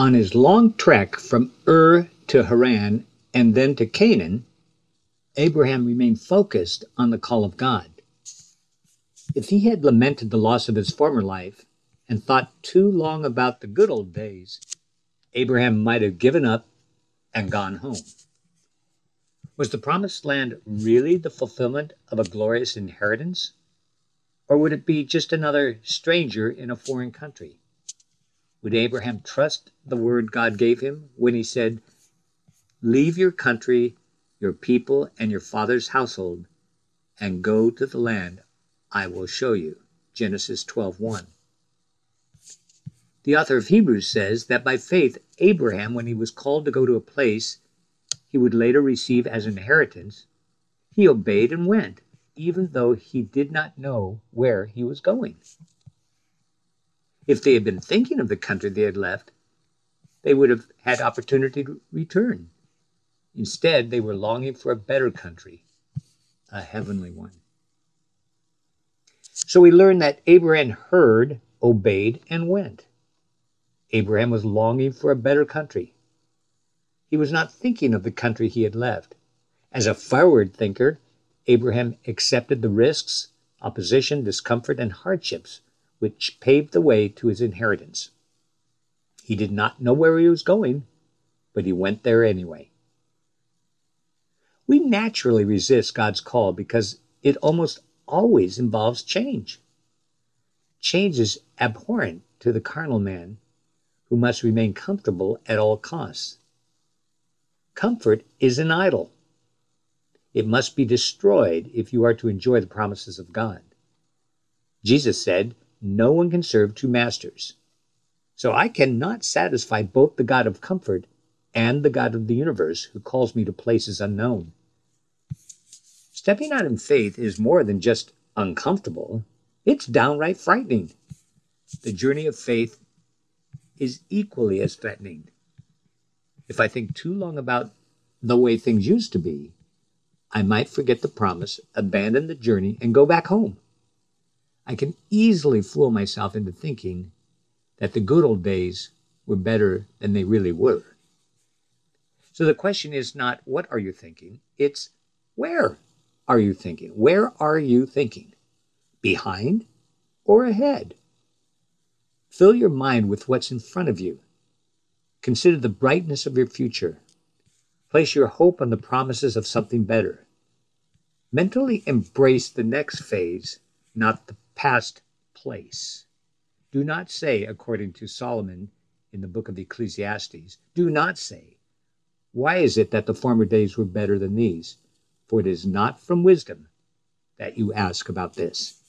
On his long trek from Ur to Haran and then to Canaan, Abraham remained focused on the call of God. If he had lamented the loss of his former life and thought too long about the good old days, Abraham might have given up and gone home. Was the promised land really the fulfillment of a glorious inheritance? Or would it be just another stranger in a foreign country? Would Abraham trust the word God gave him when he said, Leave your country, your people, and your father's household, and go to the land I will show you? Genesis 12:1. The author of Hebrews says that by faith, Abraham, when he was called to go to a place he would later receive as inheritance, he obeyed and went, even though he did not know where he was going. If they had been thinking of the country they had left, they would have had opportunity to return. Instead, they were longing for a better country, a heavenly one. So we learn that Abraham heard, obeyed, and went. Abraham was longing for a better country. He was not thinking of the country he had left. As a forward thinker, Abraham accepted the risks, opposition, discomfort, and hardships which paved the way to his inheritance. He did not know where he was going, but he went there anyway. We naturally resist God's call because it almost always involves change. Change is abhorrent to the carnal man who must remain comfortable at all costs. Comfort is an idol. It must be destroyed if you are to enjoy the promises of God. Jesus said, No one can serve two masters. So I cannot satisfy both the God of comfort and the God of the universe who calls me to places unknown. Stepping out in faith is more than just uncomfortable, it's downright frightening. The journey of faith is equally as threatening. If I think too long about the way things used to be, I might forget the promise, abandon the journey, and go back home. I can easily fool myself into thinking that the good old days were better than they really were. So the question is not what are you thinking, it's where are you thinking? Where are you thinking? Behind or ahead? Fill your mind with what's in front of you Consider the brightness of your future. Place your hope on the promises of something better. Mentally embrace the next phase, not the past place. Do not say, according to Solomon in the book of Ecclesiastes, do not say, Why is it that the former days were better than these? For it is not from wisdom that you ask about this.